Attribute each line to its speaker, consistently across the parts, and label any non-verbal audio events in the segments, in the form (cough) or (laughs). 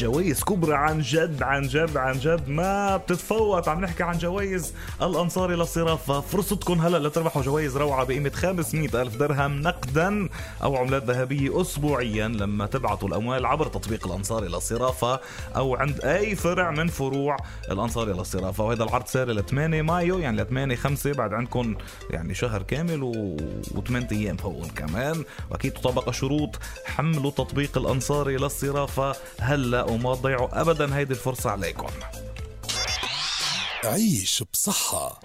Speaker 1: جوائز كبرى عن جد عن جد عن جد ما بتتفوت عم نحكي عن جوائز الأنصاري للصرافة فرصتكم هلأ لتربحوا جوائز روعة بقيمة 500 ألف درهم نقدا أو عملات ذهبية أسبوعيا لما تبعتوا الأموال عبر تطبيق الأنصاري للصرافة أو عند أي فرع من فروع الأنصاري للصرافة. وهذا العرض ساري ل 8 مايو يعني ل 8 5 بعد عندكم يعني شهر كامل و... و8 أيام هون كمان. وأكيد تطبق الشروط حملوا تطبيق الأنصاري للصرافة هلا وما تضيعوا ابدا هيدي الفرصة عليكم.
Speaker 2: عيش بصحة.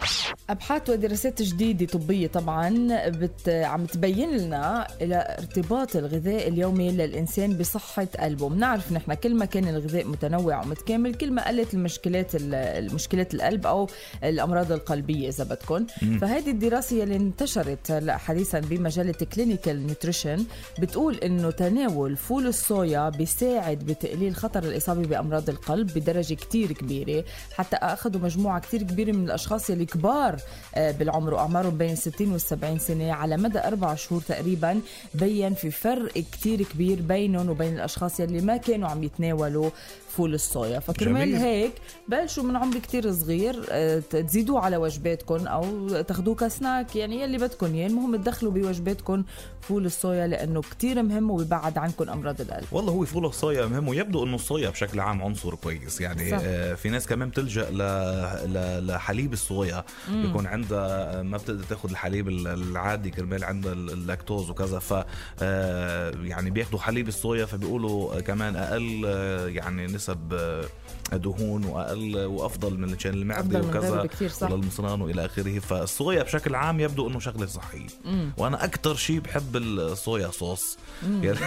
Speaker 3: أبحاث ودراسات جديدة طبية طبعا بت... عم تبين لنا إلى ارتباط الغذاء اليومي للإنسان بصحة قلبه. بنعرف نحن كل ما كان الغذاء متنوع ومتكامل كل ما قلت المشكلات المشكلات القلب أو الأمراض القلبية إذا بدكم فهذه الدراسة اللي انتشرت هلا حديثا بمجلة Clinical Nutrition بتقول إنه تناول فول الصويا بيساعد بتقليل خطر الإصابة بأمراض القلب بدرجة كتير كبيرة حتى أخذوا مجموعة كتير كبيرة من الأشخاص اللي كبار آه، بالعمر وأعمارهم بين 60 و 70 سنة على مدى أربع شهور تقريبا بين في فرق كتير كبير بينهم وبين الأشخاص يلي ما كانوا عم يتناولوا فول الصويا فكرمال. هيك بلشوا من عمر كتير صغير آه، تزيدوه على وجباتكم أو تاخدوه كسناك يعني يلي بدكم إياه المهم تدخلوا بوجباتكم فول الصويا لأنه كتير مهم وبيبعد عنكم أمراض القلب
Speaker 1: والله هو فول الصويا مهم ويبدو إنه الصويا بشكل عام عنصر كويس يعني
Speaker 3: صح.
Speaker 1: آه في ناس كمان بتلجأ. لحليب الصويا بيكون عندها ما بتقدر تاخذ الحليب ال- العادي كرمال عندها ال- اللاكتوز وكذا. ف آه يعني بياخذوا حليب الصويا فبيقولوا كمان أقل آه، يعني نسب آه، دهون وأقل وأفضل من مشان المعده وكذا. وللمصران وإلى آخره. فالصويا بشكل عام يبدو إنه شغله صحيه وأنا أكثر شيء بحب ال (laughs) soya sauce. يلي-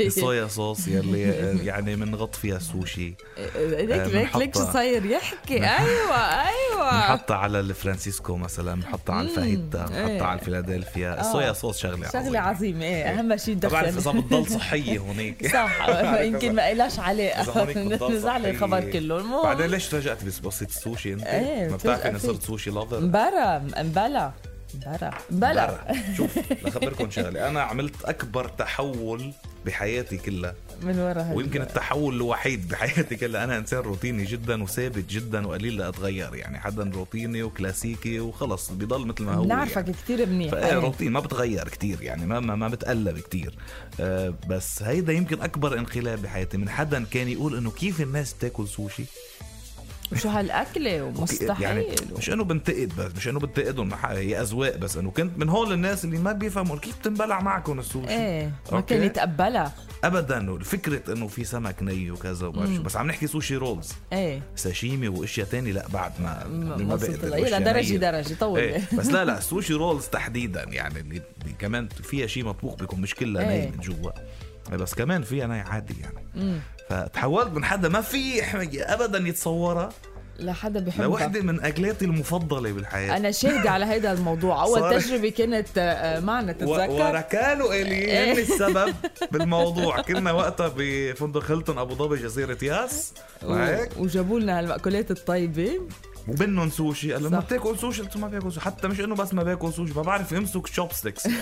Speaker 1: ال soya sauce يلي يعني بنغط فيها السوشي (laughs)
Speaker 3: ليك ليك ليك شو صاير يحكي؟ أيوه أيوه.
Speaker 1: بنحطها على الفرانسيسكو مثلا بنحطها على الفاهيتا
Speaker 3: إيه.
Speaker 1: بنحطها على الفيلادلفيا. ال soya sauce شغله
Speaker 3: شغله عظيمه إيه أهم شيء
Speaker 1: ما بعرف
Speaker 3: إذا
Speaker 1: بتضل (laughs) صحية هونيك.
Speaker 3: صح يمكن ما إلاش علاقه (laughs) نزعل. الخبر كله. المهم.
Speaker 1: بعدين ليش رجعت بس بسيط السوشي أنت؟
Speaker 3: إيه،
Speaker 1: ما بتعرفي
Speaker 3: إني.
Speaker 1: صرت سوشي لافر
Speaker 3: مبلا مبلا مبلا. مبلا
Speaker 1: شوف لخبركم شغلة. أنا عملت أكبر تحول بحياتي كلها.
Speaker 3: من ورا
Speaker 1: ويمكن التحول الوحيد بحياتي كلها. أنا إنسان روتيني جدا وثابت جدا وقليل لا أتغير. يعني حدا روتيني وكلاسيكي وخلص بضل مثل ما هو
Speaker 3: بنعرفك
Speaker 1: يعني.
Speaker 3: كثير منيح.
Speaker 1: روتين ما بتغير كتير يعني ما ما, ما بتقلب كتير. آه بس هيدا يمكن أكبر انقلاب بحياتي. من حدا كان يقول إنه كيف الناس بتاكل سوشي؟
Speaker 3: وشو هالأكلة؟ ومستحيل.
Speaker 1: يعني مش إنه بنتقد بس مش إنه بنتقدهم هي أذواق بس. إنه كنت من هول الناس اللي ما بيفهموا كيف بتنبلع معكم السوشي.
Speaker 3: إيه ما. كان يتقبلها.
Speaker 1: ابدا. فكرة إنه في سمك ني وكذا وما بعرف شو. بس عم نحكي سوشي rolls.
Speaker 3: إيه.
Speaker 1: ساشيمي وإشياء تاني لا بعد ما
Speaker 3: ما
Speaker 1: بقدر. وأشياء
Speaker 3: لا درجة
Speaker 1: نية.
Speaker 3: درجة طول
Speaker 1: إيه. بس لا لا (laughs) السوشي rolls تحديدا. يعني اللي كمان فيها شيء مطبوخ بيكون مش كلها
Speaker 3: إيه.
Speaker 1: ني من جوا. بس كمان فيها ني عادي يعني. فتحولت من حدا ما في ابدا يتصورها
Speaker 3: لحدا بحبها
Speaker 1: لوحده من أكلاتي المفضلة بالحياة.
Speaker 3: أنا شاهدة على هذا الموضوع. أول
Speaker 1: صار-
Speaker 3: تجربة كانت آه، معنا تتذكر؟
Speaker 1: وركانوا إلي.
Speaker 3: إيه.
Speaker 1: هن السبب (laughs) بالموضوع؟ كنا وقتها بفندق هيلتون أبو ظبي جزيرة ياس.
Speaker 3: وجابوا لنا هالمأكولات الطيبة.
Speaker 1: وبنهم سوشي قال له ما. بتاكل سوشي؟ قلت ما باكل سوشي. حتى مش إنه بس ما باكل سوشي ما بعرف امسك chopsticks يعني.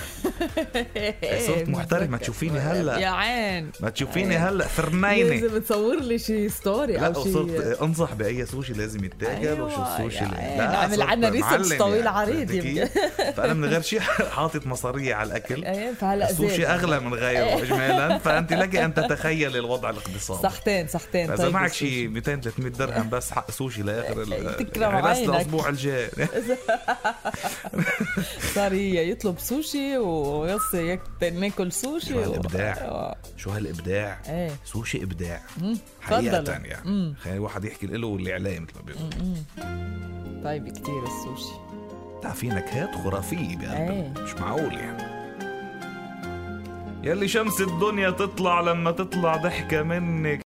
Speaker 1: (laughs) صرت محترف. ما تشوفيني
Speaker 3: يا
Speaker 1: هلا
Speaker 3: عين.
Speaker 1: ما تشوفيني هلأ فرنينه
Speaker 3: لازم تصور لي شي ستوري
Speaker 1: لا
Speaker 3: أو شي.
Speaker 1: وصرت أنصح بأي سوشي لازم يتاكل وشو
Speaker 3: أيوة،
Speaker 1: السوشي
Speaker 3: يا
Speaker 1: اللي. لا
Speaker 3: عمل
Speaker 1: صرت
Speaker 3: عنا ريسيرش طويل. عريض يمكن.
Speaker 1: فأنا من غير شيء (laughs) حاطط مصارية على الأكل.
Speaker 3: إيه فهلأ
Speaker 1: السوشي. أغلى من غيره اجمالا. (laughs) فأنت لك أن تتخيلي الوضع الاقتصادي.
Speaker 3: صحتين صحتين.
Speaker 1: اذا
Speaker 3: طيب
Speaker 1: معك
Speaker 3: السوشي.
Speaker 1: شي 200 300 درهم بس حق سوشي لآخر بس
Speaker 3: عينك.
Speaker 1: الأسبوع الجاي. (laughs)
Speaker 3: صار يطلب سوشي ويص يك- ناكل سوشي
Speaker 1: شو هالإبداع؟
Speaker 3: آه.
Speaker 1: شو هالإبداع؟
Speaker 3: إيه.
Speaker 1: سوشي
Speaker 3: إبداع.
Speaker 1: حقيقة يعني. خلي الواحد يحكي له واللي عليه مثل ما بيقولوا
Speaker 3: طيب كتير السوشي.
Speaker 1: في نكهات خرافية بقلبها
Speaker 3: إيه.
Speaker 1: مش معقول يعني. يلي شمس الدنيا تطلع لما تطلع ضحكة منك.